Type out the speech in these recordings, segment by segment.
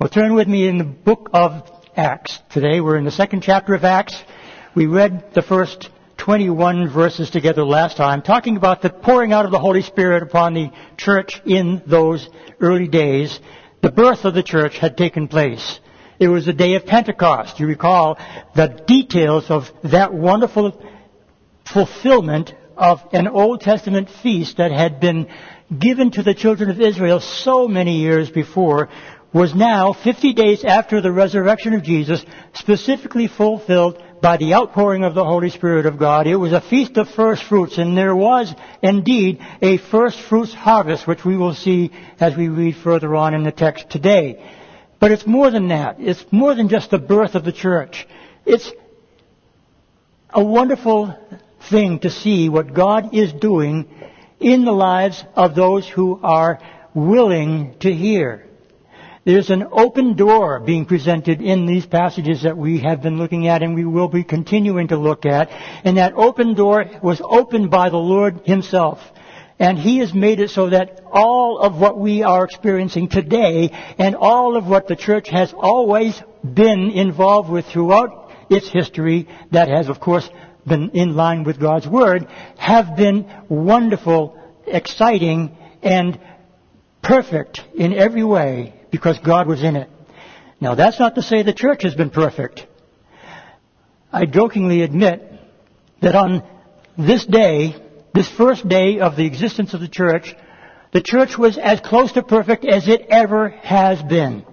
Well, turn with me in the book of Acts. Today we're in the second chapter of Acts. We read the first 21 verses together last time, talking about the pouring out of the Holy Spirit upon the church in those early days. The birth of the church had taken place. It was the day of Pentecost. You recall the details of that wonderful fulfillment of an Old Testament feast that had been given to the children of Israel so many years before was now, 50 days after the resurrection of Jesus, specifically fulfilled by the outpouring of the Holy Spirit of God. It was a feast of first fruits, and there was indeed a first fruits harvest, which we will see as we read further on in the text today. But it's more than that. It's more than just the birth of the church. It's a wonderful thing to see what God is doing in the lives of those who are willing to hear. There's an open door being presented in these passages that we have been looking at and we will be continuing to look at. And that open door was opened by the Lord Himself. And He has made it so that all of what we are experiencing today and all of what the church has always been involved with throughout its history, that has of course been in line with God's Word, have been wonderful, exciting, and perfect in every way because God was in it. Now that's not to say the church has been perfect. I jokingly admit that on this day, this first day of the existence of the church, the church was as close to perfect as it ever has been.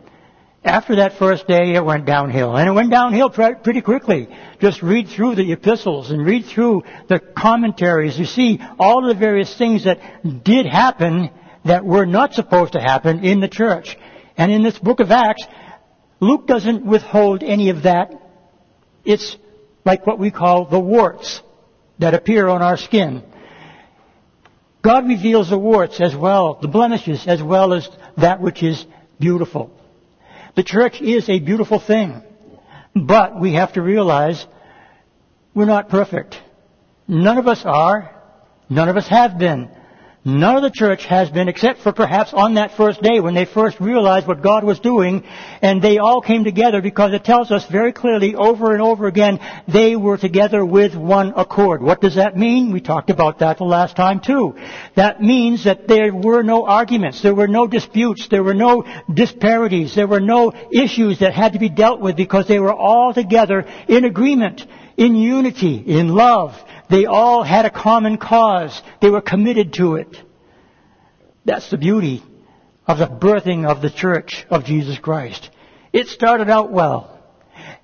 After that first day, it went downhill. And it went downhill pretty quickly. Just read through the epistles and read through the commentaries. You see all the various things that did happen that were not supposed to happen in the church. And in this book of Acts, Luke doesn't withhold any of that. It's like what we call the warts that appear on our skin. God reveals the warts as well, the blemishes, as well as that which is beautiful. The church is a beautiful thing. But we have to realize we're not perfect. None of us are. None of us have been. None of the church has been, except for perhaps on that first day when they first realized what God was doing, and they all came together because it tells us very clearly over and over again, they were together with one accord. What does that mean? We talked about that the last time too. That means that there were no arguments, there were no disputes, there were no disparities, there were no issues that had to be dealt with because they were all together in agreement, in unity, in love, they all had a common cause. They were committed to it. That's the beauty of the birthing of the church of Jesus Christ. It started out well.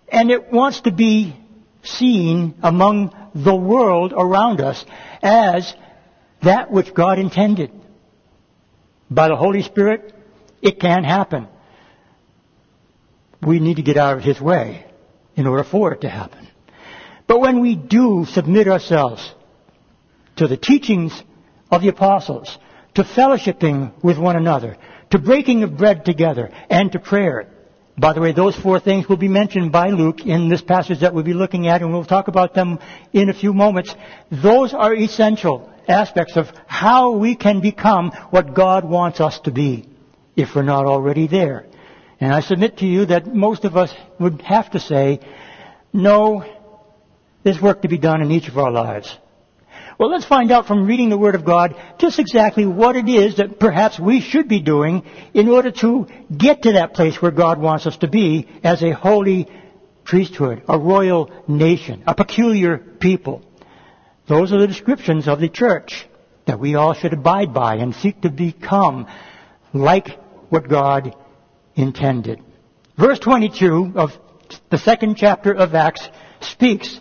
And it wants to be seen among the world around us as that which God intended. By the Holy Spirit, it can happen. We need to get out of His way in order for it to happen. But when we do submit ourselves to the teachings of the apostles, to fellowshipping with one another, to breaking of bread together, and to prayer. By the way, those four things will be mentioned by Luke in this passage that we'll be looking at, and we'll talk about them in a few moments. Those are essential aspects of how we can become what God wants us to be, if we're not already there. And I submit to you that most of us would have to say, no, there's work to be done in each of our lives. Well, let's find out from reading the Word of God just exactly what it is that perhaps we should be doing in order to get to that place where God wants us to be as a holy priesthood, a royal nation, a peculiar people. Those are the descriptions of the church that we all should abide by and seek to become like what God intended. Verse 22 of the second chapter of Acts speaks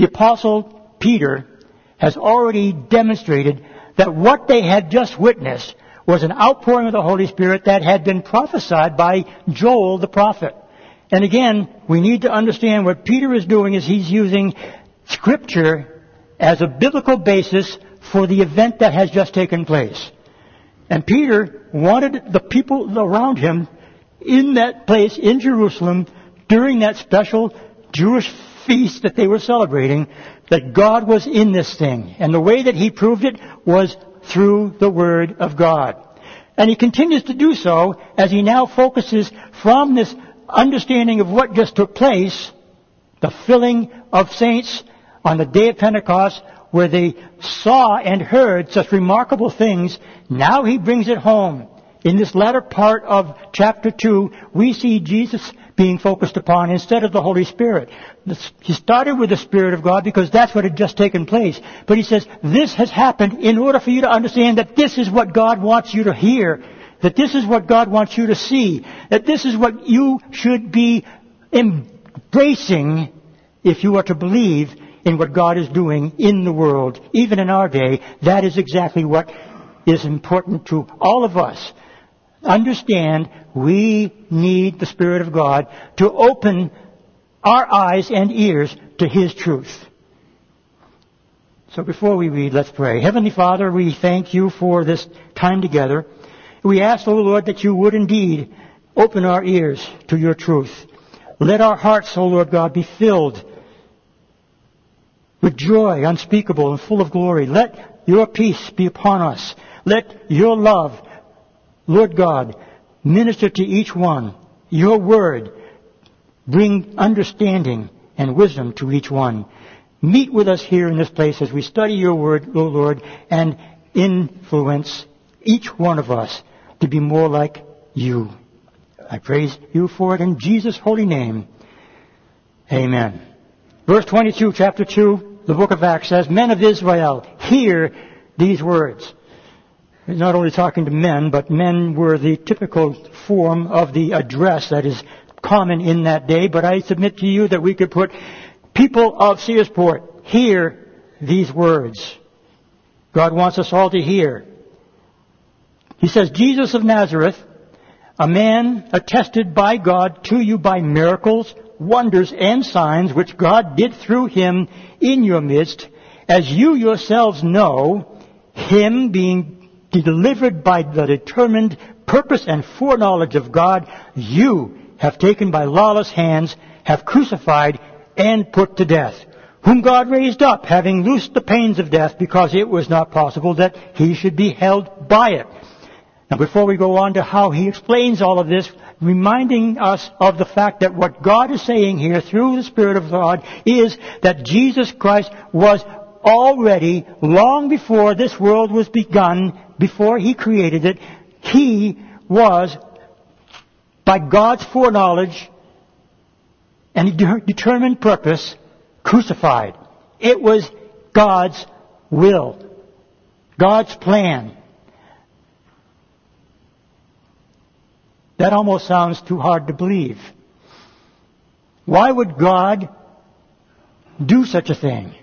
the apostle Peter has already demonstrated that what they had just witnessed was an outpouring of the Holy Spirit that had been prophesied by Joel the prophet. And again, we need to understand what Peter is doing is he's using scripture as a biblical basis for the event that has just taken place. And Peter wanted the people around him in that place in Jerusalem during that special Jewish feast that they were celebrating that God was in this thing. And the way that he proved it was through the Word of God. And he continues to do so as he now focuses from this understanding of what just took place, the filling of saints on the day of Pentecost, where they saw and heard such remarkable things, now he brings it home. In this latter part of chapter 2, we see Jesus being focused upon instead of the Holy Spirit. He started with the Spirit of God because that's what had just taken place. But he says, this has happened in order for you to understand that this is what God wants you to hear. That this is what God wants you to see. That this is what you should be embracing if you are to believe in what God is doing in the world, even in our day. That is exactly what is important to all of us. Understand we need the Spirit of God to open our eyes and ears to His truth. So before we read, let's pray. Heavenly Father, we thank you for this time together. We ask, O Lord, that you would indeed open our ears to your truth. Let our hearts, O Lord God, be filled with joy unspeakable and full of glory. Let your peace be upon us. Let your love, Lord God, minister to each one. Your word bring understanding and wisdom to each one. Meet with us here in this place as we study your word, O Lord, and influence each one of us to be more like you. I praise you for it in Jesus' holy name. Amen. Verse 22, chapter 2, the book of Acts says, Men of Israel, hear these words. Not only talking to men, but men were the typical form of the address that is common in that day, but I submit to you that we could put people of Searsport, hear these words. God wants us all to hear. He says, Jesus of Nazareth, a man attested by God to you by miracles, wonders, and signs which God did through him in your midst, as you yourselves know, him being delivered by the determined purpose and foreknowledge of God, you have taken by lawless hands, have crucified and put to death, whom God raised up, having loosed the pains of death, because it was not possible that he should be held by it. Now before we go on to how he explains all of this, reminding us of the fact that what God is saying here through the Spirit of God is that Jesus Christ was already, long before this world was begun, before he created it, he was, by God's foreknowledge and determined purpose, crucified. It was God's will. God's plan. That almost sounds too hard to believe. Why would God do such a thing?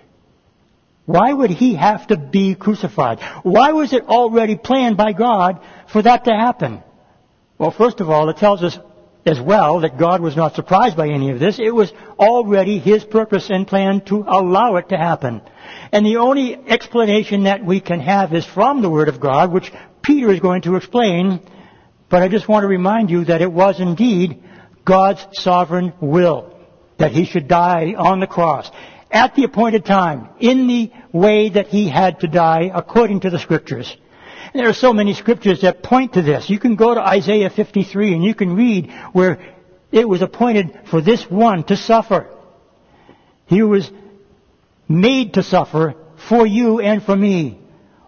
Why would he have to be crucified? Why was it already planned by God for that to happen? Well, first of all, it tells us as well that God was not surprised by any of this. It was already his purpose and plan to allow it to happen. And the only explanation that we can have is from the Word of God, which Peter is going to explain but I just want to remind you that it was indeed God's sovereign will that he should die on the cross at the appointed time in the way that he had to die according to the scriptures. And there are so many scriptures that point to this. You can go to Isaiah 53 and you can read where it was appointed for this one to suffer. He was made to suffer for you and for me.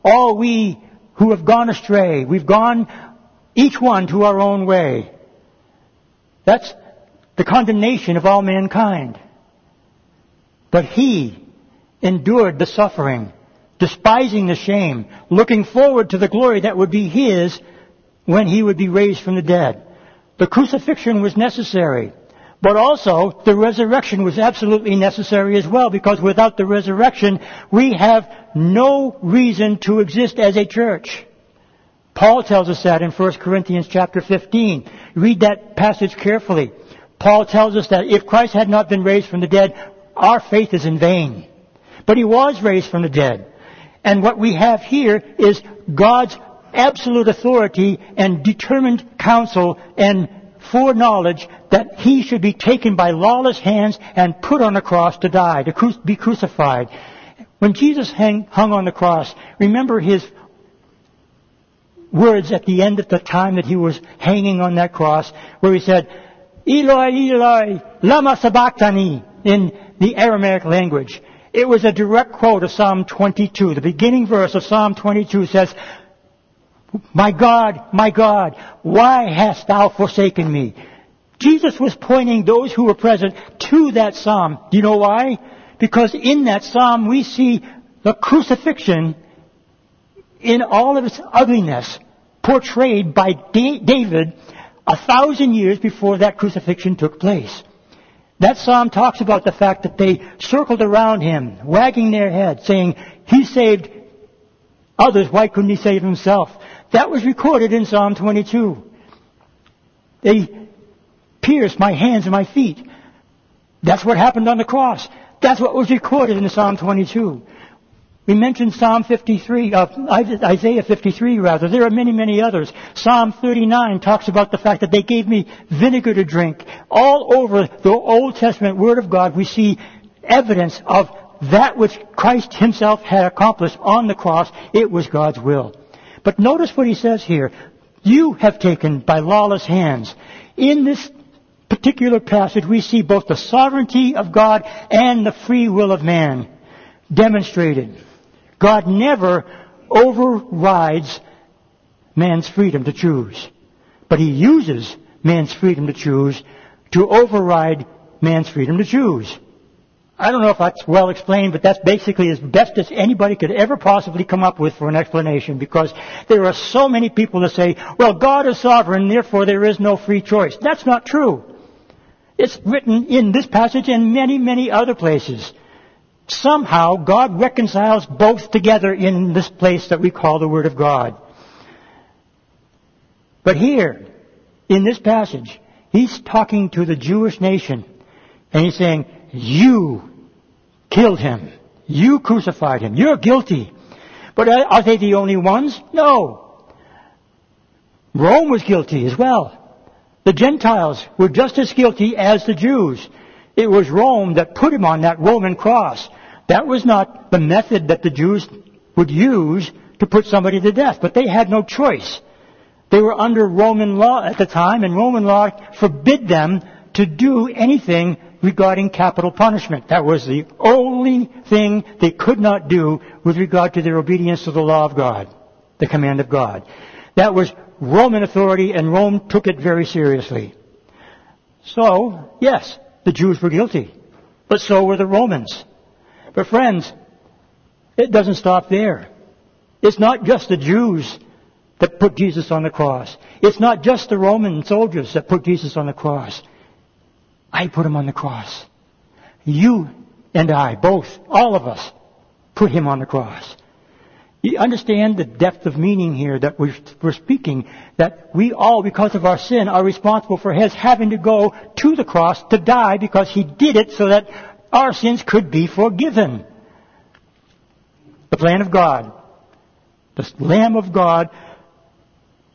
All we who have gone astray, we've gone each one to our own way. That's the condemnation of all mankind. But he endured the suffering, despising the shame, looking forward to the glory that would be his when he would be raised from the dead. The crucifixion was necessary. But also, the resurrection was absolutely necessary as well, because without the resurrection, we have no reason to exist as a church. Paul tells us that in 1 Corinthians chapter 15. Read that passage carefully. Paul tells us that if Christ had not been raised from the dead, our faith is in vain. But he was raised from the dead. And what we have here is God's absolute authority and determined counsel and foreknowledge that he should be taken by lawless hands and put on a cross to die, to be crucified. When Jesus hung on the cross, remember his words at the end of the time that he was hanging on that cross where he said, Eloi, Eloi, lama sabachthani in the Aramaic language. It was a direct quote of Psalm 22. The beginning verse of Psalm 22 says, My God, my God, why hast thou forsaken me? Jesus was pointing those who were present to that psalm. Do you know why? Because in that psalm we see the crucifixion in all of its ugliness portrayed by David a thousand years before that crucifixion took place. That psalm talks about the fact that they circled around him, wagging their head, saying, He saved others, why couldn't he save himself? That was recorded in Psalm 22. They pierced my hands and my feet. That's what happened on the cross. That's what was recorded in Psalm 22. We mentioned Psalm 53, uh, Isaiah 53 rather. There are many, many others. Psalm 39 talks about the fact that they gave me vinegar to drink. All over the Old Testament Word of God we see evidence of that which Christ Himself had accomplished on the cross. It was God's will. But notice what He says here. You have taken by lawless hands. In this particular passage we see both the sovereignty of God and the free will of man demonstrated. God never overrides man's freedom to choose. But he uses man's freedom to choose to override man's freedom to choose. I don't know if that's well explained, but that's basically as best as anybody could ever possibly come up with for an explanation because there are so many people that say, well, God is sovereign, therefore there is no free choice. That's not true. It's written in this passage and many, many other places somehow God reconciles both together in this place that we call the Word of God. But here, in this passage, he's talking to the Jewish nation, and he's saying, you killed him. You crucified him. You're guilty. But are they the only ones? No. Rome was guilty as well. The Gentiles were just as guilty as the Jews. It was Rome that put him on that Roman cross. That was not the method that the Jews would use to put somebody to death, but they had no choice. They were under Roman law at the time, and Roman law forbid them to do anything regarding capital punishment. That was the only thing they could not do with regard to their obedience to the law of God, the command of God. That was Roman authority, and Rome took it very seriously. So, yes, the Jews were guilty, but so were the Romans. But friends, it doesn't stop there. It's not just the Jews that put Jesus on the cross. It's not just the Roman soldiers that put Jesus on the cross. I put him on the cross. You and I, both, all of us, put him on the cross. You understand the depth of meaning here that we're, speaking, that we all, because of our sin, are responsible for his having to go to the cross to die because he did it so that our sins could be forgiven. The plan of God, the Lamb of God,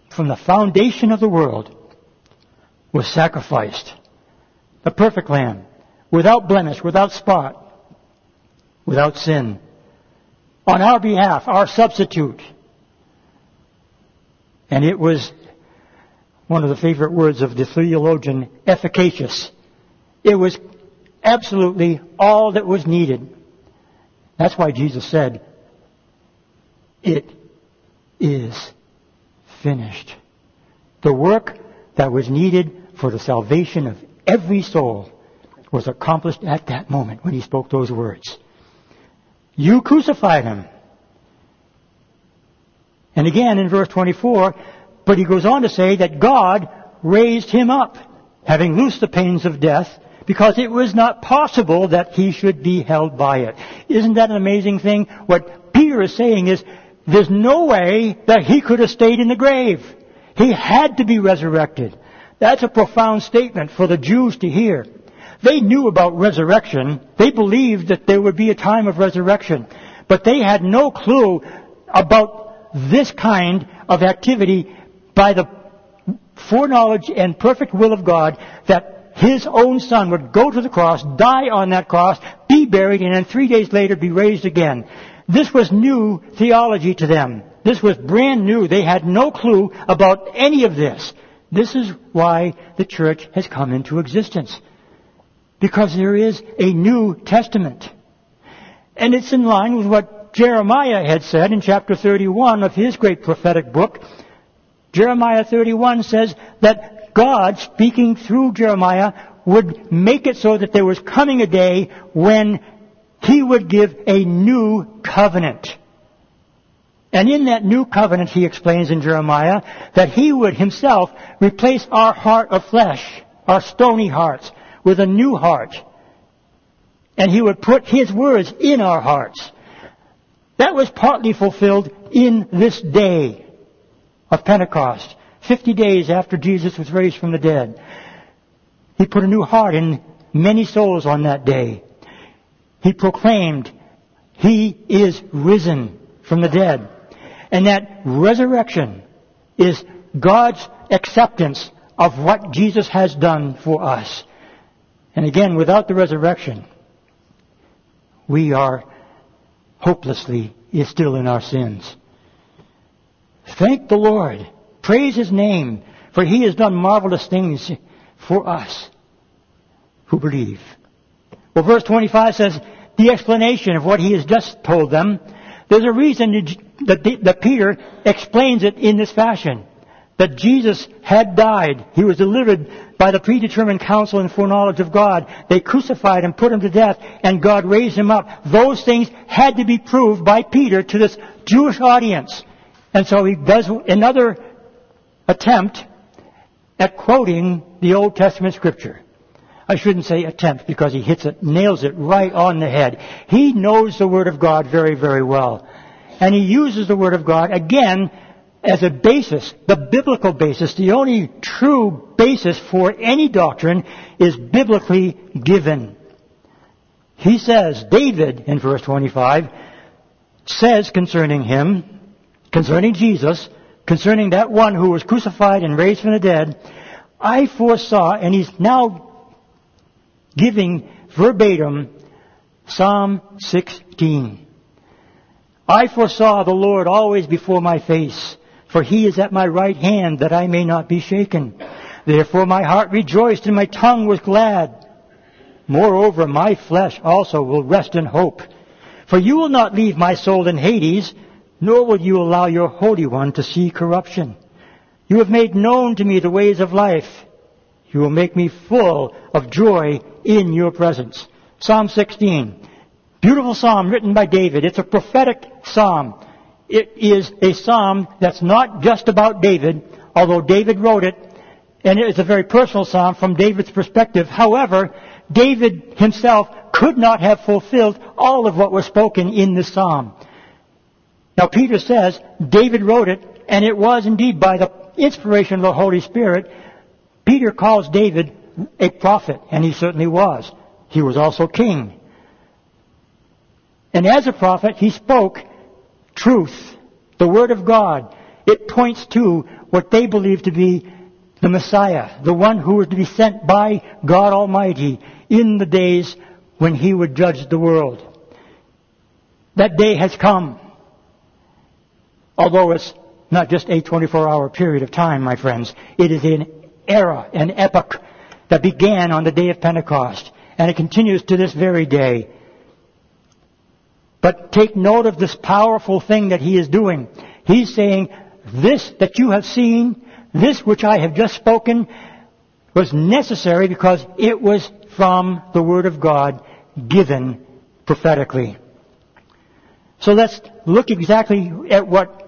from the foundation of the world, was sacrificed. The perfect Lamb, without blemish, without spot, without sin. On our behalf, our substitute. And it was one of the favorite words of the theologian, efficacious. It was absolutely all that was needed. That's why Jesus said, It is finished. The work that was needed for the salvation of every soul was accomplished at that moment when he spoke those words. You crucified him. And again in verse 24, but he goes on to say that God raised him up, having loosed the pains of death, because it was not possible that he should be held by it. Isn't that an amazing thing? What Peter is saying is, there's no way that he could have stayed in the grave. He had to be resurrected. That's a profound statement for the Jews to hear. They knew about resurrection. They believed that there would be a time of resurrection. But they had no clue about this kind of activity by the foreknowledge and perfect will of God that his own son would go to the cross, die on that cross, be buried, and then three days later be raised again. This was new theology to them. This was brand new. They had no clue about any of this. This is why the church has come into existence. Because there is a New Testament. And it's in line with what Jeremiah had said in chapter 31 of his great prophetic book. Jeremiah 31 says that God, speaking through Jeremiah, would make it so that there was coming a day when he would give a new covenant. And in that new covenant, he explains in Jeremiah that he would himself replace our heart of flesh, our stony hearts, with a new heart. And he would put his words in our hearts. That was partly fulfilled in this day of Pentecost, 50 days after Jesus was raised from the dead. He put a new heart in many souls on that day. He proclaimed, He is risen from the dead. And that resurrection is God's acceptance of what Jesus has done for us. And again, without the resurrection, we are hopelessly still in our sins. Thank the Lord. Praise His name, for He has done marvelous things for us who believe. Well, verse 25 says the explanation of what He has just told them. There's a reason that, Peter explains it in this fashion. That Jesus had died. He was delivered by the predetermined counsel and foreknowledge of God. They crucified him, put him to death, and God raised him up. Those things had to be proved by Peter to this Jewish audience. And so he does another attempt at quoting the Old Testament scripture. I shouldn't say attempt because he hits it, nails it right on the head. He knows the Word of God very, very well. And he uses the Word of God again as a basis, the biblical basis, the only true basis for any doctrine is biblically given. He says, David, in verse 25, says concerning him, concerning Jesus, concerning that one who was crucified and raised from the dead, I foresaw, and he's now giving verbatim Psalm 16. I foresaw the Lord always before my face, for he is at my right hand that I may not be shaken. Therefore my heart rejoiced and my tongue was glad. Moreover, my flesh also will rest in hope. For you will not leave my soul in Hades, nor will you allow your Holy One to see corruption. You have made known to me the ways of life. You will make me full of joy in your presence. Psalm 16. Beautiful psalm written by David. It's a prophetic psalm. It is a psalm that's not just about David, although David wrote it, and it is a very personal psalm from David's perspective. However, David himself could not have fulfilled all of what was spoken in this psalm. Now Peter says David wrote it, and it was indeed by the inspiration of the Holy Spirit. Peter calls David a prophet, and he certainly was. He was also king. And as a prophet, he spoke truth, the Word of God. It points to what they believe to be the Messiah, the one who was to be sent by God Almighty in the days when he would judge the world. That day has come. Although it's not just a 24 hour period of time, my friends. It is an era, an epoch that began on the day of Pentecost. And it continues to this very day. But take note of this powerful thing that he is doing. He's saying, this that you have seen, this which I have just spoken, was necessary because it was from the Word of God given prophetically. So let's look exactly at what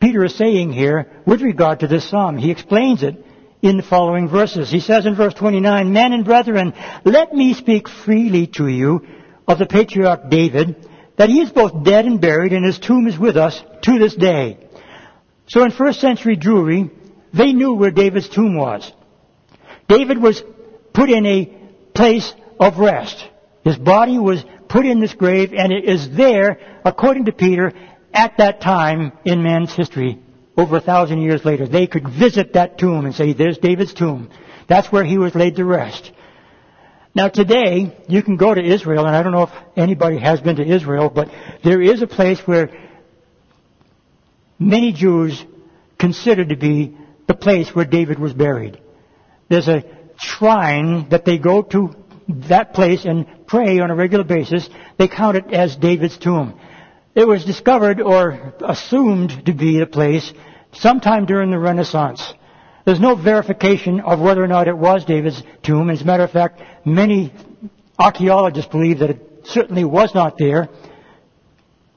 Peter is saying here with regard to this psalm. He explains it in the following verses. He says in verse 29, Men and brethren, let me speak freely to you of the patriarch David, that he is both dead and buried, and his tomb is with us to this day. So in first century Jewry, they knew where David's tomb was. David was put in a place of rest. His body was put in this grave, and it is there, according to Peter, at that time in man's history, over a thousand years later. They could visit that tomb and say, there's David's tomb. That's where he was laid to rest. Now today, you can go to Israel, and I don't know if anybody has been to Israel, but there is a place where many Jews consider to be the place where David was buried. There's a shrine that they go to that place and pray on a regular basis. They count it as David's tomb. It was discovered or assumed to be the place sometime during the Renaissance. There's no verification of whether or not it was David's tomb. As a matter of fact, many archaeologists believe that it certainly was not there.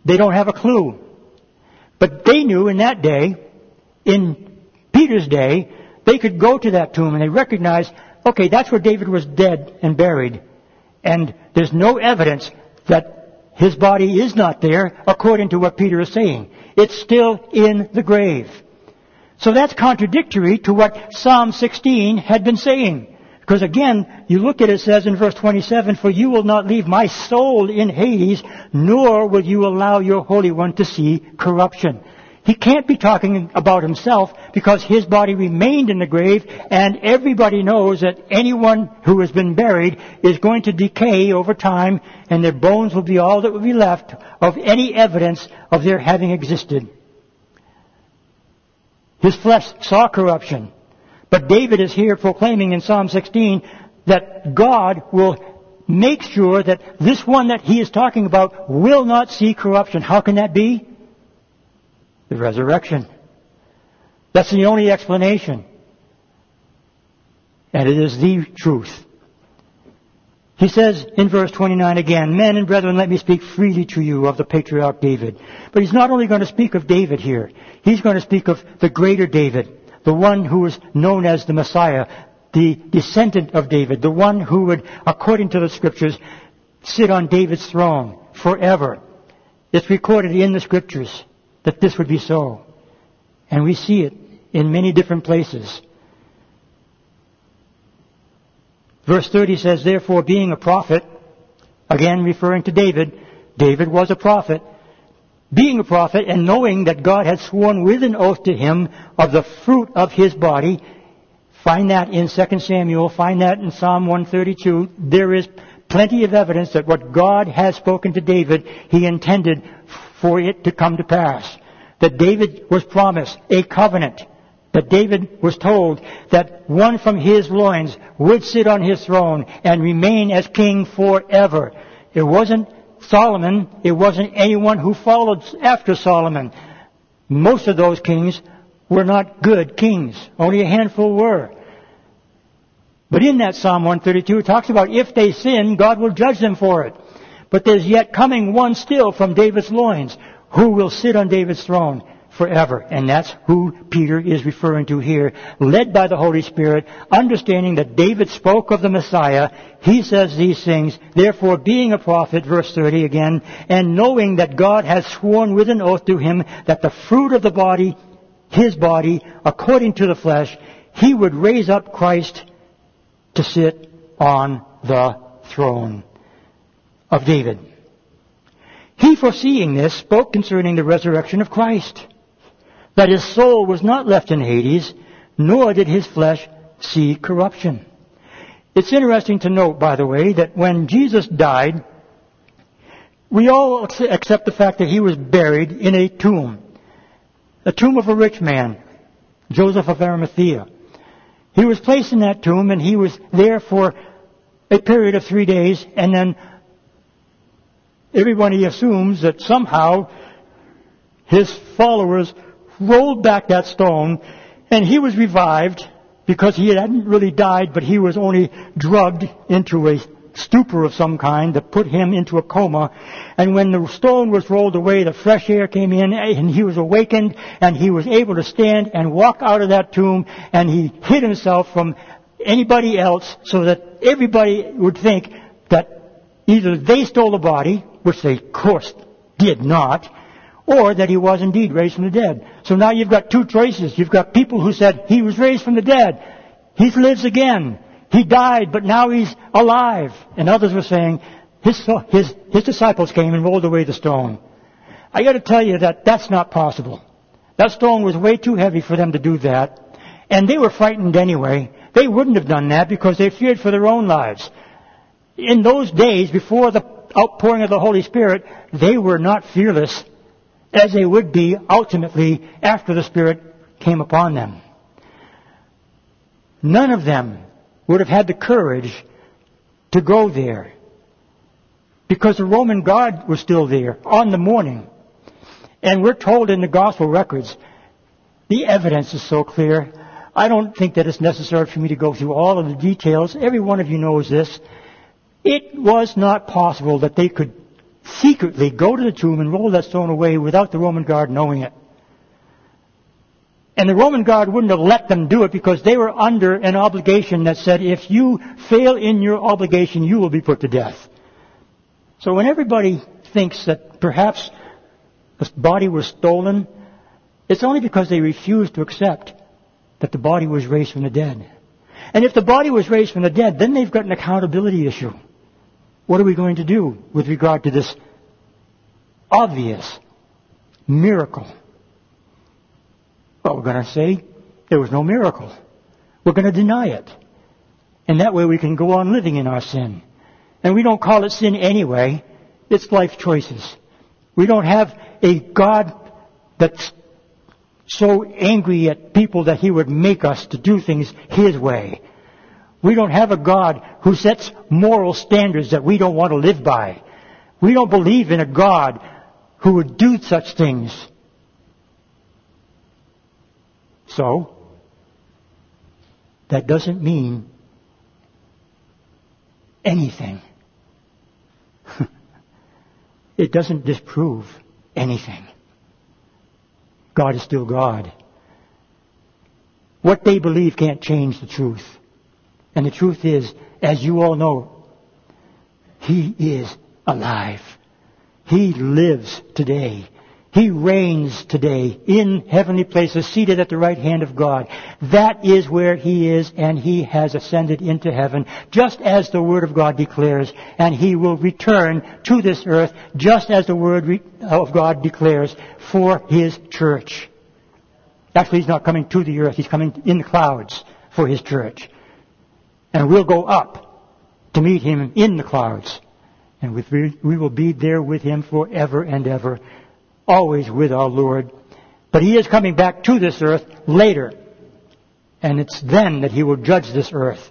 They don't have a clue. But they knew in that day, in Peter's day, they could go to that tomb and they recognized, okay, that's where David was dead and buried. And there's no evidence that his body is not there according to what Peter is saying. It's still in the grave. So that's contradictory to what Psalm 16 had been saying. Because again, you look at it, it says in verse 27, For you will not leave my soul in Hades, nor will you allow your Holy One to see corruption. He can't be talking about himself because his body remained in the grave and everybody knows that anyone who has been buried is going to decay over time and their bones will be all that will be left of any evidence of their having existed. His flesh saw corruption. But David is here proclaiming in Psalm 16 that God will make sure that this one that he is talking about will not see corruption. How can that be? The resurrection. That's the only explanation. And it is the truth. He says in verse 29 again, Men and brethren, let me speak freely to you of the patriarch David. But he's not only going to speak of David here, he's going to speak of the greater David, the one who is known as the Messiah, the descendant of David, the one who would, according to the scriptures, sit on David's throne forever. It's recorded in the scriptures that this would be so. And we see it in many different places. Verse 30 says, Therefore, being a prophet, again referring to David, David was a prophet, being a prophet and knowing that God had sworn with an oath to him of the fruit of his body, find that in 2 Samuel, find that in Psalm 132, there is plenty of evidence that what God has spoken to David, he intended for it to come to pass. That David was promised a covenant. That David was told that one from his loins would sit on his throne and remain as king forever. It wasn't Solomon, it wasn't anyone who followed after Solomon. Most of those kings were not good kings. Only a handful were. But in that Psalm 132, it talks about if they sin, God will judge them for it. But there's yet coming one still from David's loins who will sit on David's throne forever. And that's who Peter is referring to here. Led by the Holy Spirit, understanding that David spoke of the Messiah, he says these things, therefore being a prophet, verse 30 again, and knowing that God has sworn with an oath to him that the fruit of the body, his body, according to the flesh, he would raise up Christ to sit on the throne of David. He, foreseeing this, spoke concerning the resurrection of Christ, that his soul was not left in Hades, nor did his flesh see corruption. It's interesting to note, by the way, that when Jesus died, we all accept the fact that he was buried in a tomb. A tomb of a rich man, Joseph of Arimathea. He was placed in that tomb and he was there for a period of three days and then everybody assumes that somehow his followers rolled back that stone and he was revived because he hadn't really died, but he was only drugged into a stupor of some kind that put him into a coma. And when the stone was rolled away, the fresh air came in and he was awakened and he was able to stand and walk out of that tomb and he hid himself from anybody else so that everybody would think that either they stole the body which they of course did not, or that he was indeed raised from the dead. So now you've got two choices. You've got people who said he was raised from the dead. He lives again. He died, but now he's alive. And others were saying his, his, his disciples came and rolled away the stone. I gotta tell you that that's not possible. That stone was way too heavy for them to do that. And they were frightened anyway. They wouldn't have done that because they feared for their own lives. In those days, before the outpouring of the Holy Spirit, they were not fearless. as they would be ultimately after the Spirit came upon them. None of them would have had the courage to go there because the Roman guard was still there on the morning. And we're told in the gospel records, the evidence is so clear. I don't think that it's necessary for me to go through all of the details. Every one of you knows this. It was not possible that they could secretly go to the tomb and roll that stone away without the Roman guard knowing it. And the Roman guard wouldn't have let them do it because they were under an obligation that said if you fail in your obligation, you will be put to death. So when everybody thinks that perhaps the body was stolen, it's only because they refuse to accept that the body was raised from the dead. And if the body was raised from the dead, then they've got an accountability issue. What are we going to do with regard to this obvious miracle? Well, we're going to say there was no miracle. We're going to deny it. And that way we can go on living in our sin. And we don't call it sin anyway. It's life choices. We don't have a God that's so angry at people that he would make us to do things his way. We don't have a God who sets moral standards that we don't want to live by. We don't believe in a God who would do such things. So, that doesn't mean anything. it doesn't disprove anything. God is still God. What they believe can't change the truth. And the truth is, as you all know, He is alive. He lives today. He reigns today in heavenly places, seated at the right hand of God. That is where He is, and He has ascended into heaven, just as the Word of God declares, and He will return to this earth, just as the Word of God declares, for His church. Actually, He's not coming to the earth, He's coming in the clouds for His church. And we'll go up to meet Him in the clouds. And we will be there with Him forever and ever always with our Lord. But He is coming back to this earth later. And it's then that He will judge this earth.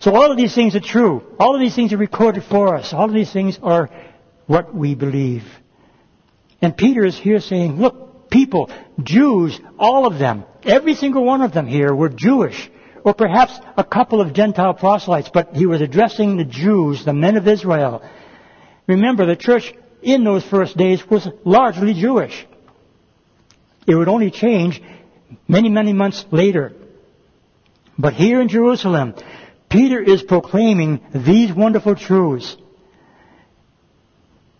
So all of these things are true. All of these things are recorded for us. All of these things are what we believe. And Peter is here saying, look, people, Jews, all of them, every single one of them here were Jewish. Or perhaps a couple of Gentile proselytes, but he was addressing the Jews, the men of Israel. Remember, the church in those first days was largely Jewish. It would only change many, many months later. But here in Jerusalem, Peter is proclaiming these wonderful truths.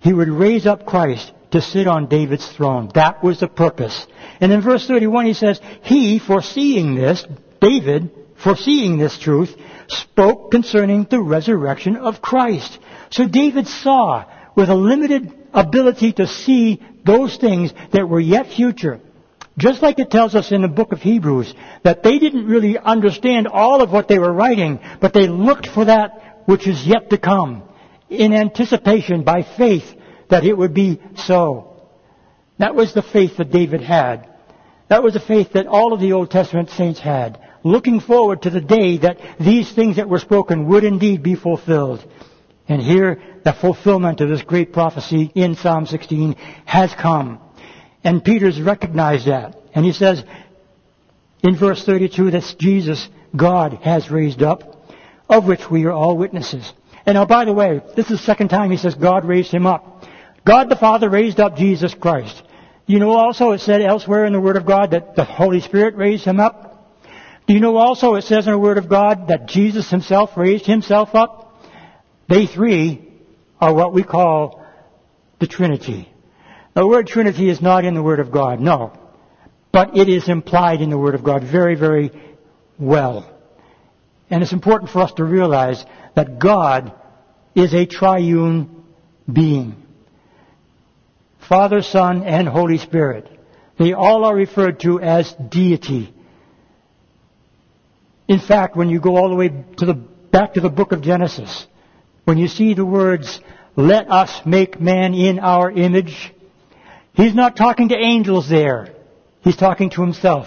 He would raise up Christ to sit on David's throne. That was the purpose. And in verse 31 he says, He, foreseeing this, David, foreseeing this truth, spoke concerning the resurrection of Christ. So David saw with a limited ability to see those things that were yet future. Just like it tells us in the book of Hebrews, that they didn't really understand all of what they were writing, but they looked for that which is yet to come, in anticipation by faith that it would be so. That was the faith that David had. That was the faith that all of the Old Testament saints had, looking forward to the day that these things that were spoken would indeed be fulfilled. And here, the fulfillment of this great prophecy in Psalm 16 has come. And Peter's recognized that. And he says in verse 32 that Jesus, God, has raised up, of which we are all witnesses. And now, by the way, this is the second time he says God raised him up. God the Father raised up Jesus Christ. You know also it said elsewhere in the Word of God that the Holy Spirit raised him up? Do you know also it says in the Word of God that Jesus himself raised himself up? They three are what we call the Trinity. The word Trinity is not in the Word of God, no. But it is implied in the Word of God very, very well. And it's important for us to realize that God is a triune being. Father, Son, and Holy Spirit. They all are referred to as deity. In fact, when you go all the way to the, back to the book of Genesis, when you see the words, let us make man in our image, He's not talking to angels there. He's talking to himself.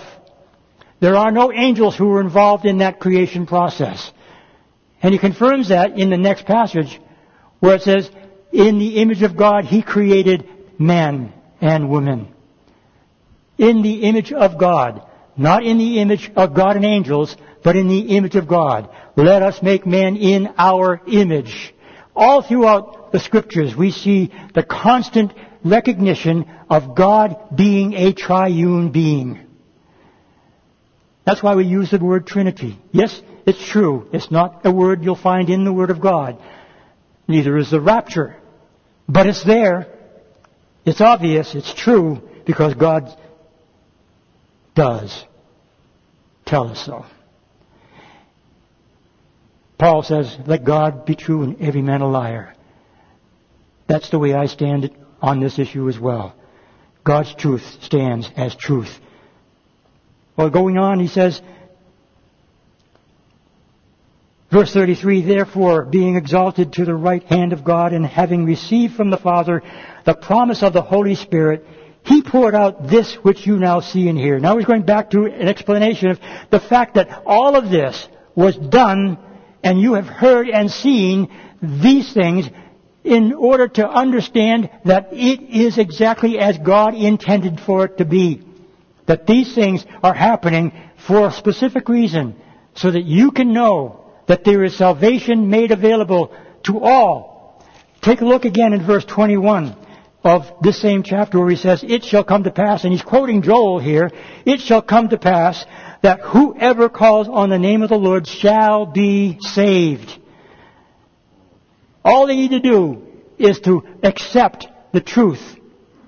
There are no angels who were involved in that creation process. And he confirms that in the next passage where it says, in the image of God he created man and woman. In the image of God. Not in the image of God and angels, but in the image of God. Let us make man in our image. All throughout the scriptures we see the constant recognition of God being a triune being. That's why we use the word Trinity. Yes, it's true. It's not a word you'll find in the Word of God. Neither is the rapture. But it's there. It's obvious. It's true because God does tell us so. Paul says, let God be true and every man a liar. That's the way I stand on this issue as well. God's truth stands as truth. Well, going on, he says, verse 33, therefore, being exalted to the right hand of God and having received from the Father the promise of the Holy Spirit, he poured out this which you now see and hear. Now he's going back to an explanation of the fact that all of this was done and you have heard and seen these things in order to understand that it is exactly as God intended for it to be. That these things are happening for a specific reason, so that you can know that there is salvation made available to all. Take a look again in verse 21 of this same chapter where he says, It shall come to pass, and he's quoting Joel here, It shall come to pass that whoever calls on the name of the Lord shall be saved. All they need to do is to accept the truth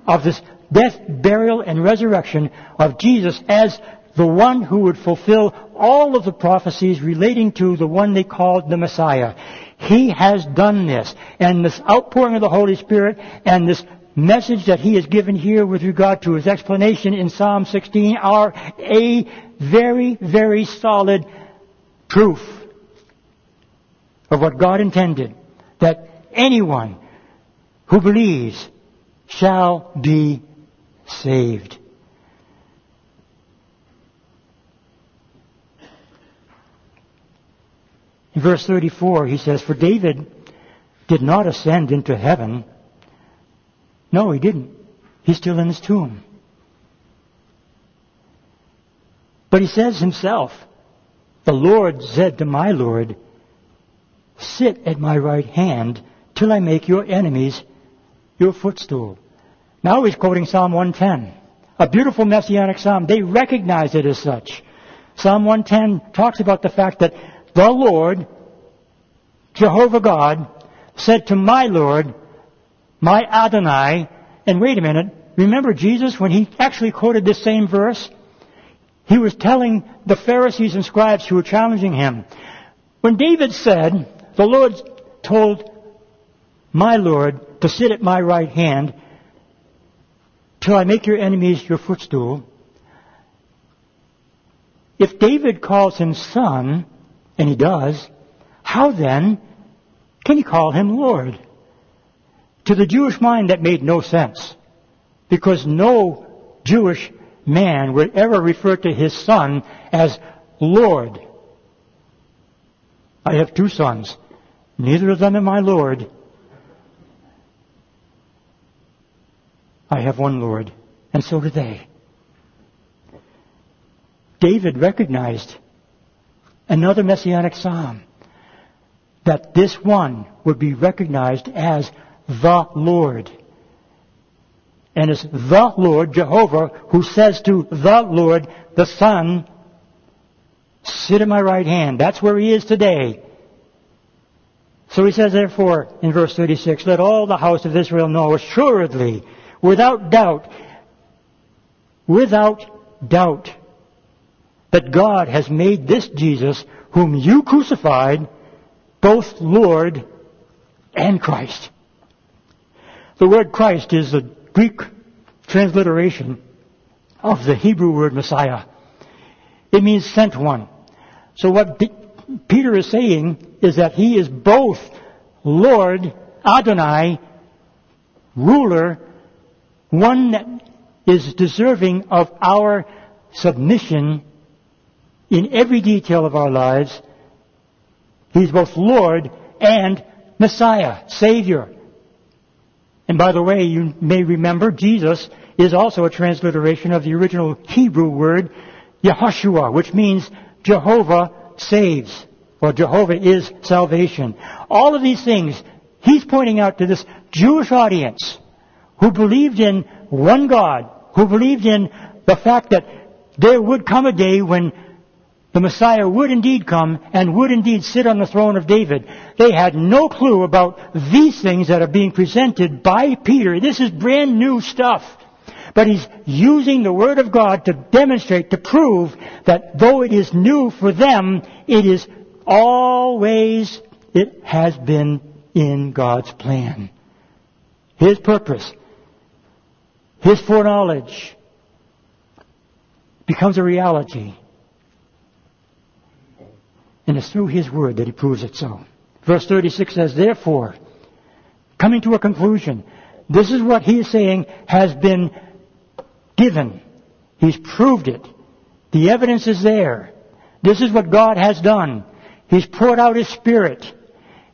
of this death, burial, and resurrection of Jesus as the one who would fulfill all of the prophecies relating to the one they called the Messiah. He has done this. And this outpouring of the Holy Spirit and this message that he has given here with regard to his explanation in Psalm 16 are a very, very solid proof of what God intended. That anyone who believes shall be saved. In verse 34, he says, For David did not ascend into heaven. No, he didn't. He's still in his tomb. But he says himself, The Lord said to my Lord, Sit at my right hand till I make your enemies your footstool. Now he's quoting Psalm 110, a beautiful messianic psalm. They recognize it as such. Psalm 110 talks about the fact that the Lord, Jehovah God, said to my Lord, my Adonai, and wait a minute, remember Jesus when he actually quoted this same verse? He was telling the Pharisees and scribes who were challenging him. When David said, the Lord told my Lord to sit at my right hand till I make your enemies your footstool. If David calls him son, and he does, how then can he call him Lord? To the Jewish mind that made no sense. Because no Jewish man would ever refer to his son as Lord. I have two sons. Neither of them are my Lord. I have one Lord, and so do they. David recognized another messianic psalm that this one would be recognized as the Lord. And it's the Lord, Jehovah, who says to the Lord, the Son, sit at my right hand. That's where he is today. So he says, therefore, in verse 36, let all the house of Israel know assuredly without doubt, without doubt, that God has made this Jesus, whom you crucified, both Lord and Christ. The word Christ is the Greek transliteration of the Hebrew word Messiah. It means sent one. So what Peter is saying is that he is both Lord, Adonai, ruler, one that is deserving of our submission in every detail of our lives. He's both Lord and Messiah, Savior. And by the way, you may remember Jesus is also a transliteration of the original Hebrew word Yehoshua, which means Jehovah saves, or Jehovah is salvation. All of these things he's pointing out to this Jewish audience who believed in one God, who believed in the fact that there would come a day when the Messiah would indeed come and would indeed sit on the throne of David. They had no clue about these things that are being presented by Peter. This is brand new stuff. But he's using the Word of God to demonstrate, to prove that though it is new for them, it is always, it has been in God's plan. His purpose, His foreknowledge becomes a reality. And it's through His Word that He proves it so. Verse 36 says, Therefore, coming to a conclusion, this is what He is saying has been given. He's proved it. The evidence is there. This is what God has done. He's poured out His Spirit.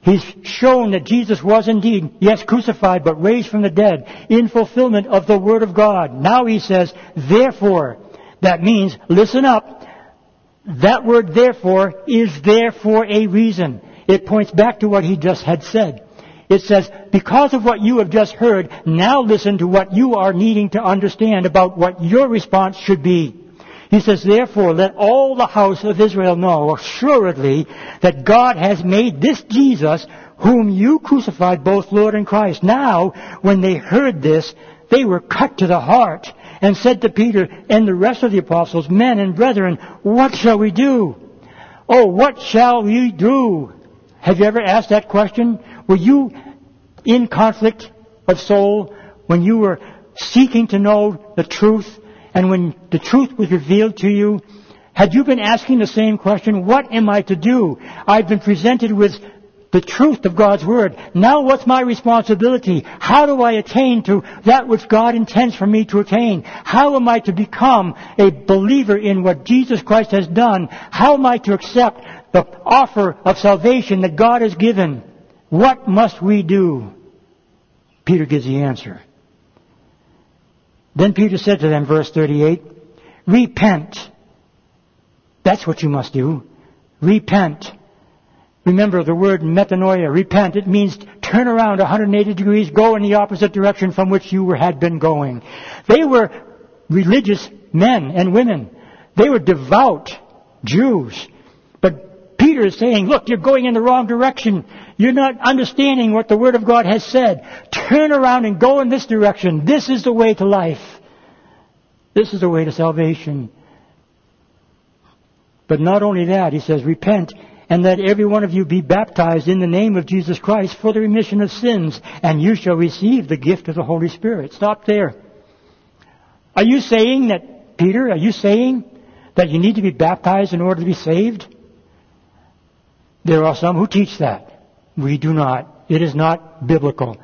He's shown that Jesus was indeed, yes, crucified, but raised from the dead in fulfillment of the Word of God. Now he says, therefore, that means, listen up, that word therefore is there for a reason. It points back to what he just had said. It says, because of what you have just heard, now listen to what you are needing to understand about what your response should be. He says, therefore, let all the house of Israel know assuredly that God has made this Jesus, whom you crucified, both Lord and Christ. Now, when they heard this, they were cut to the heart and said to Peter and the rest of the apostles, men and brethren, what shall we do? Oh, what shall we do? Have you ever asked that question? Were you in conflict of soul when you were seeking to know the truth and when the truth was revealed to you? Had you been asking the same question, what am I to do? I've been presented with the truth of God's Word. Now what's my responsibility? How do I attain to that which God intends for me to attain? How am I to become a believer in what Jesus Christ has done? How am I to accept the offer of salvation that God has given? What must we do? Peter gives the answer. Then Peter said to them, verse 38, Repent. That's what you must do. Repent. Remember the word metanoia, repent. It means turn around 180 degrees, go in the opposite direction from which you had been going. They were religious men and women. They were devout Jews. But Peter is saying, look, you're going in the wrong direction. You're not understanding what the Word of God has said. Turn around and go in this direction. This is the way to life. This is the way to salvation. But not only that, he says, repent and let every one of you be baptized in the name of Jesus Christ for the remission of sins, and you shall receive the gift of the Holy Spirit. Stop there. Are you saying that, Peter, are you saying that you need to be baptized in order to be saved? There are some who teach that. We do not. It is not biblical.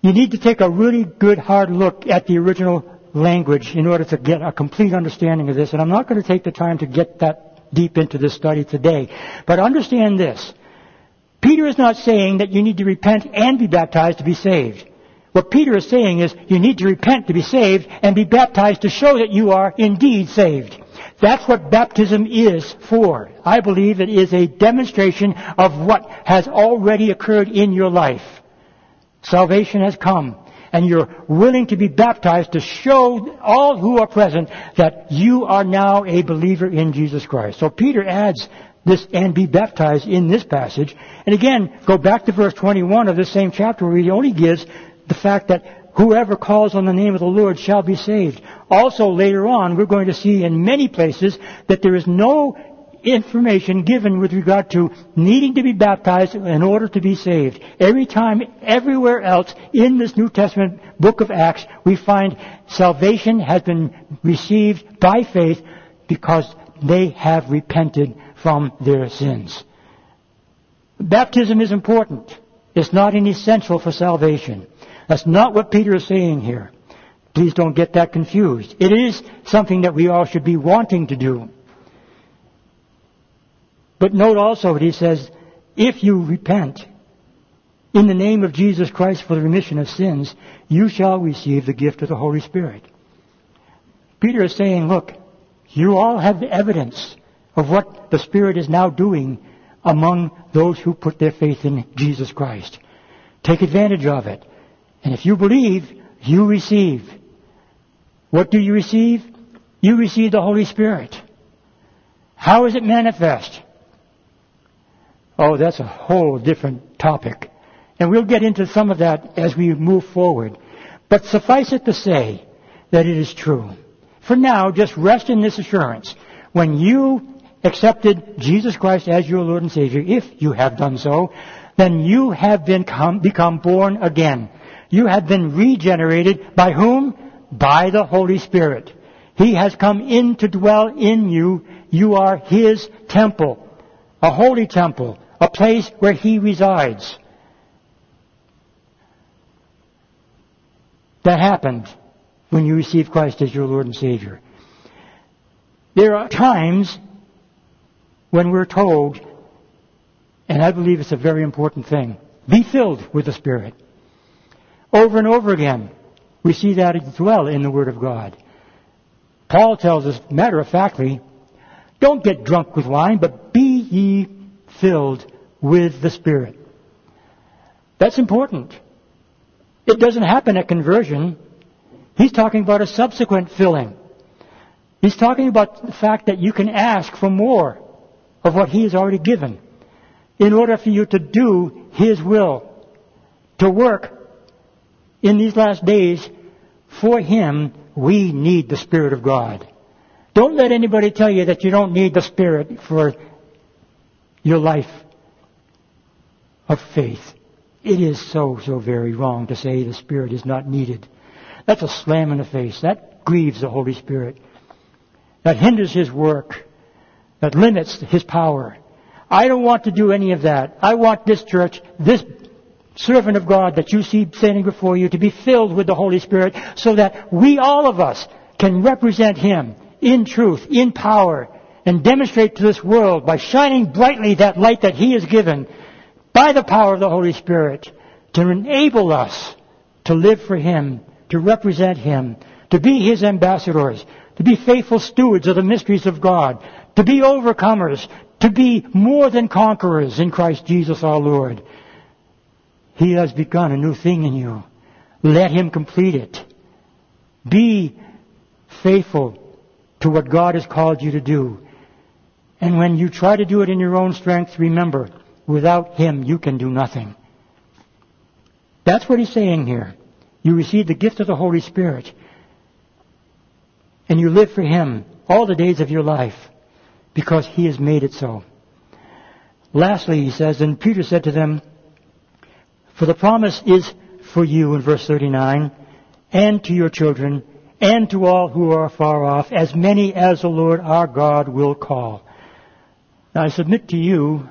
You need to take a really good hard look at the original language in order to get a complete understanding of this. And I'm not going to take the time to get that deep into this study today. But understand this. Peter is not saying that you need to repent and be baptized to be saved. What Peter is saying is you need to repent to be saved and be baptized to show that you are indeed saved. That's what baptism is for. I believe it is a demonstration of what has already occurred in your life. Salvation has come, and you're willing to be baptized to show all who are present that you are now a believer in Jesus Christ. So Peter adds this and be baptized in this passage. And again, go back to verse 21 of this same chapter where he only gives the fact that whoever calls on the name of the Lord shall be saved. Also later on, we're going to see in many places that there is no information given with regard to needing to be baptized in order to be saved. Every time, everywhere else in this New Testament book of Acts, we find salvation has been received by faith because they have repented from their sins. Baptism is important. It's not an essential for salvation. That's not what Peter is saying here. Please don't get that confused. It is something that we all should be wanting to do. But note also that he says, if you repent in the name of Jesus Christ for the remission of sins, you shall receive the gift of the Holy Spirit. Peter is saying, look, you all have evidence of what the Spirit is now doing among those who put their faith in Jesus Christ. Take advantage of it. And if you believe, you receive. What do you receive? You receive the Holy Spirit. How is it manifest? Oh, that's a whole different topic. And we'll get into some of that as we move forward. But suffice it to say that it is true. For now, just rest in this assurance. When you accepted Jesus Christ as your Lord and Savior, if you have done so, then you have been come, become born again. You have been regenerated by whom? By the Holy Spirit. He has come in to dwell in you. You are His temple, a holy temple, a place where He resides. That happened when you receive Christ as your Lord and Savior. There are times when we're told, and I believe it's a very important thing, be filled with the Spirit. Over and over again, we see that as well in the Word of God. Paul tells us, matter of factly, don't get drunk with wine, but be ye filled with the Spirit. That's important. It doesn't happen at conversion. He's talking about a subsequent filling. He's talking about the fact that you can ask for more of what He has already given in order for you to do His will, to work in these last days for Him, we need the Spirit of God. Don't let anybody tell you that you don't need the Spirit for your life of faith. It is so, so very wrong to say the Spirit is not needed. That's a slam in the face. That grieves the Holy Spirit. That hinders His work. That limits His power. I don't want to do any of that. I want this church, this servant of God that you see standing before you to be filled with the Holy Spirit so that we, all of us, can represent Him in truth, in power, and demonstrate to this world by shining brightly that light that He has given by the power of the Holy Spirit to enable us to live for Him to represent Him, to be His ambassadors, to be faithful stewards of the mysteries of God, to be overcomers, to be more than conquerors in Christ Jesus our Lord. He has begun a new thing in you. Let Him complete it. Be faithful to what God has called you to do. And when you try to do it in your own strength, remember, without Him you can do nothing. That's what He's saying here. You receive the gift of the Holy Spirit. And you live for Him all the days of your life because He has made it so. Lastly, he says, and Peter said to them, For the promise is for you in verse 39, and to your children, and to all who are far off, as many as the Lord our God will call. Now I submit to you,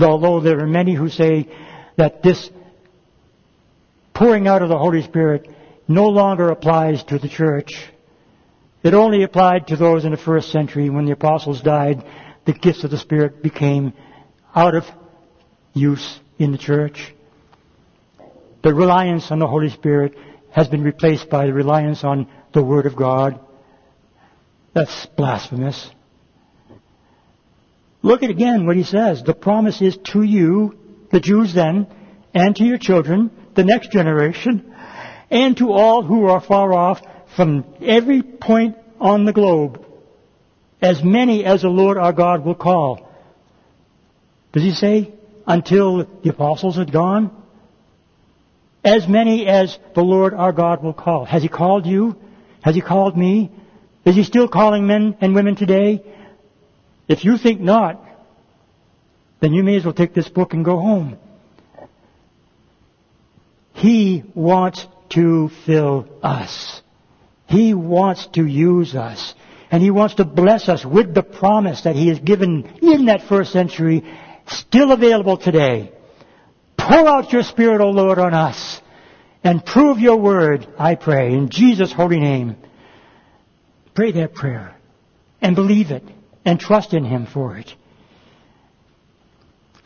although there are many who say that this pouring out of the Holy Spirit no longer applies to the church. It only applied to those in the first century when the apostles died. The gifts of the Spirit became out of use in the church. The reliance on the Holy Spirit has been replaced by the reliance on the Word of God. That's blasphemous. Look at again what he says. The promise is to you, the Jews then, and to your children, the next generation, and to all who are far off from every point on the globe, as many as the Lord our God will call. Does he say until the apostles had gone? As many as the Lord our God will call. Has he called you? Has he called me? Is he still calling men and women today? If you think not, then you may as well take this book and go home. He wants to fill us. He wants to use us. And He wants to bless us with the promise that He has given in that first century, still available today. Pour out your Spirit, O Lord, on us. and prove your word, I pray, in Jesus' holy name. Pray that prayer and believe it and trust in Him for it.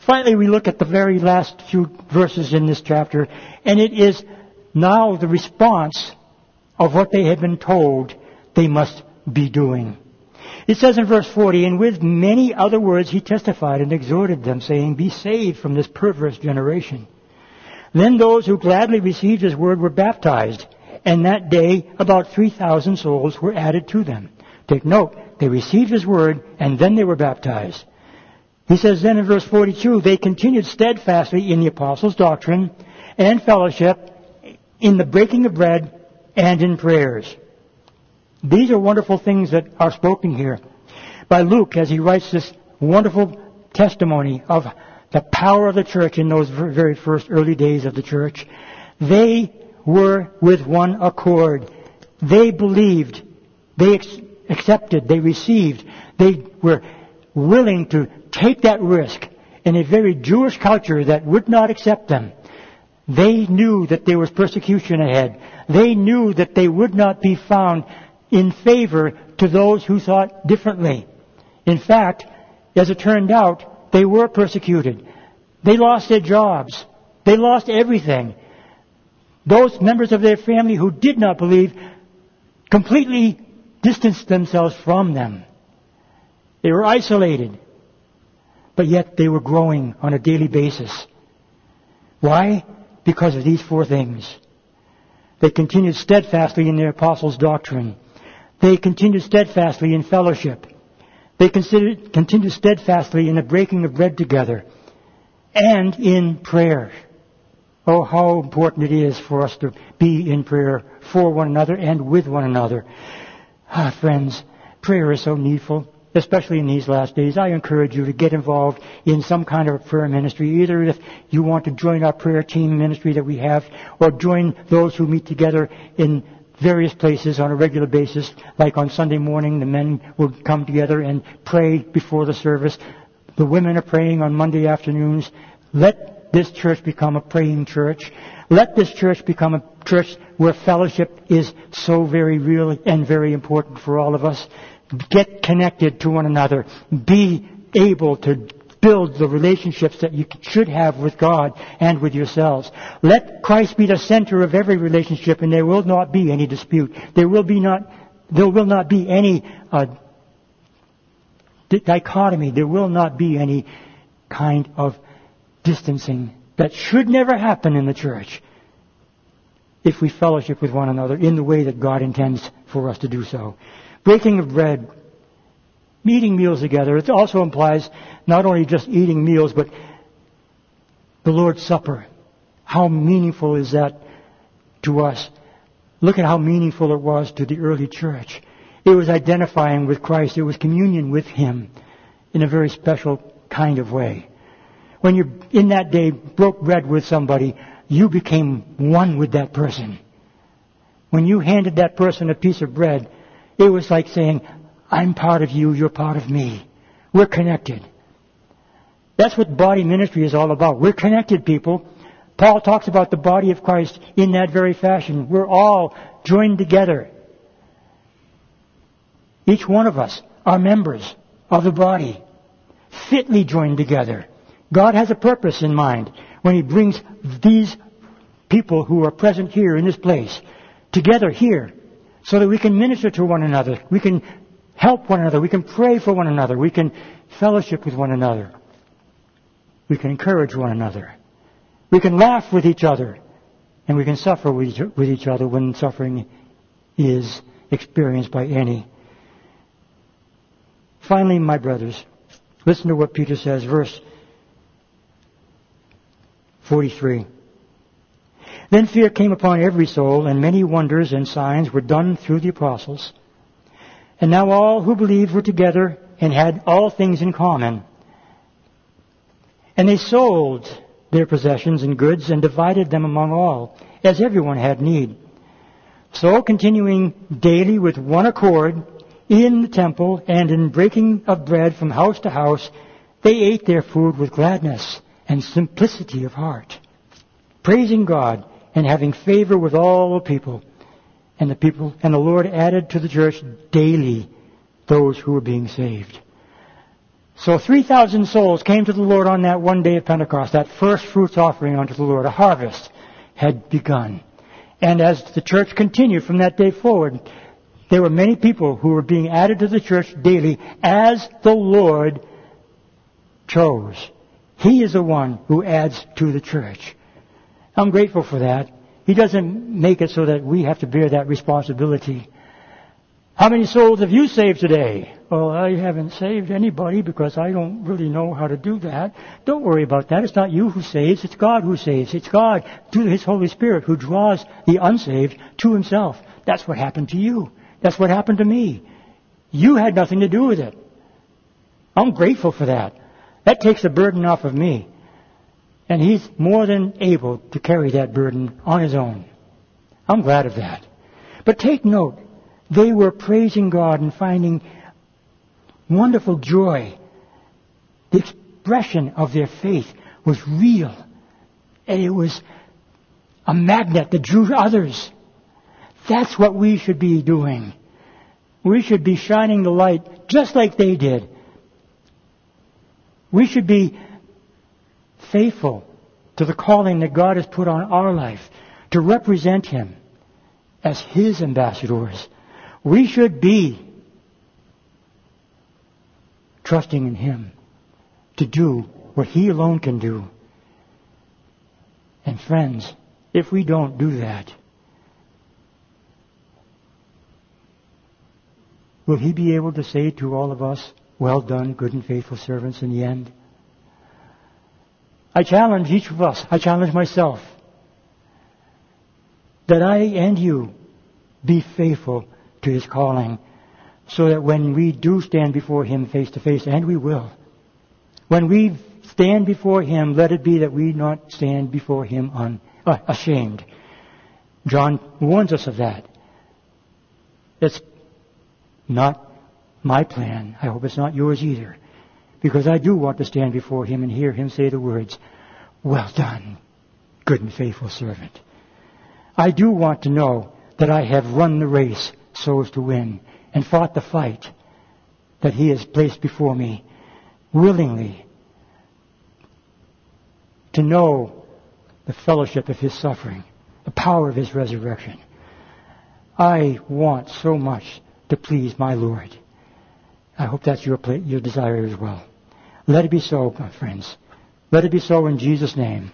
Finally, we look at the very last few verses in this chapter, and it is now the response of what they had been told they must be doing. It says in verse 40, and with many other words he testified and exhorted them, saying, Be saved from this perverse generation. Then those who gladly received his word were baptized, and that day about 3,000 souls were added to them. Take note, they received his word, and then they were baptized. He says then in verse 42, they continued steadfastly in the apostles' doctrine and fellowship, in the breaking of bread, and in prayers. These are wonderful things that are spoken here by Luke as he writes this wonderful testimony of the power of the church in those very first early days of the church. They were with one accord. They believed. They accepted. They received. They were willing to take that risk in a very Jewish culture that would not accept them. They knew that there was persecution ahead. They knew that they would not be found in favor to those who thought differently. In fact, as it turned out, they were persecuted. They lost their jobs. They lost everything. Those members of their family who did not believe completely distanced themselves from them. They were isolated. But yet they were growing on a daily basis. Why? Because of these four things. They continued steadfastly in their apostles' doctrine. They continued steadfastly in fellowship. They continued steadfastly in the breaking of bread together and in prayer. Oh, how important it is for us to be in prayer for one another and with one another. Ah, friends, prayer is so needful especially in these last days, I encourage you to get involved in some kind of prayer ministry, either if you want to join our prayer team ministry that we have, or join those who meet together in various places on a regular basis, like on Sunday morning, the men will come together and pray before the service. The women are praying on Monday afternoons. Let this church become a praying church. Let this church become a church where fellowship is so very real and very important for all of us. Get connected to one another. Be able to build the relationships that you should have with God and with yourselves. Let Christ be the center of every relationship and there will not be any dispute. There will be not, there will not be any uh, dichotomy. There will not be any kind of distancing that should never happen in the church if we fellowship with one another in the way that God intends for us to do so breaking of bread, eating meals together. It also implies not only just eating meals, but the Lord's Supper. How meaningful is that to us? Look at how meaningful it was to the early church. It was identifying with Christ. It was communion with Him in a very special kind of way. When you, in that day, broke bread with somebody, you became one with that person. When you handed that person a piece of bread, it was like saying, I'm part of you, you're part of me. We're connected. That's what body ministry is all about. We're connected people. Paul talks about the body of Christ in that very fashion. We're all joined together. Each one of us are members of the body, fitly joined together. God has a purpose in mind when He brings these people who are present here in this place together here so that we can minister to one another. We can help one another. We can pray for one another. We can fellowship with one another. We can encourage one another. We can laugh with each other. And we can suffer with each other when suffering is experienced by any. Finally, my brothers, listen to what Peter says, verse 43. Then fear came upon every soul, and many wonders and signs were done through the apostles. And now all who believed were together and had all things in common. And they sold their possessions and goods and divided them among all, as everyone had need. So continuing daily with one accord in the temple and in breaking of bread from house to house, they ate their food with gladness and simplicity of heart, praising God and having favor with all the people. And the people, and the Lord added to the church daily those who were being saved. So 3,000 souls came to the Lord on that one day of Pentecost, that first fruits offering unto the Lord. A harvest had begun. And as the church continued from that day forward, there were many people who were being added to the church daily as the Lord chose. He is the one who adds to the church. I'm grateful for that. He doesn't make it so that we have to bear that responsibility. How many souls have you saved today? Well, I haven't saved anybody because I don't really know how to do that. Don't worry about that. It's not you who saves, it's God who saves. It's God, through His Holy Spirit, who draws the unsaved to Himself. That's what happened to you. That's what happened to me. You had nothing to do with it. I'm grateful for that. That takes the burden off of me. And He's more than able to carry that burden on His own. I'm glad of that. But take note, they were praising God and finding wonderful joy. The expression of their faith was real. And it was a magnet that drew others. That's what we should be doing. We should be shining the light just like they did. We should be faithful to the calling that God has put on our life to represent Him as His ambassadors. We should be trusting in Him to do what He alone can do. And friends, if we don't do that, will He be able to say to all of us, well done, good and faithful servants in the end? I challenge each of us, I challenge myself, that I and you be faithful to His calling so that when we do stand before Him face to face, and we will, when we stand before Him, let it be that we not stand before Him un, uh, ashamed. John warns us of that. It's not my plan. I hope it's not yours either. Because I do want to stand before Him and hear Him say the words, Well done, good and faithful servant. I do want to know that I have run the race so as to win and fought the fight that He has placed before me willingly to know the fellowship of His suffering, the power of His resurrection. I want so much to please my Lord. I hope that's your, your desire as well. Let it be so, my friends. Let it be so in Jesus' name.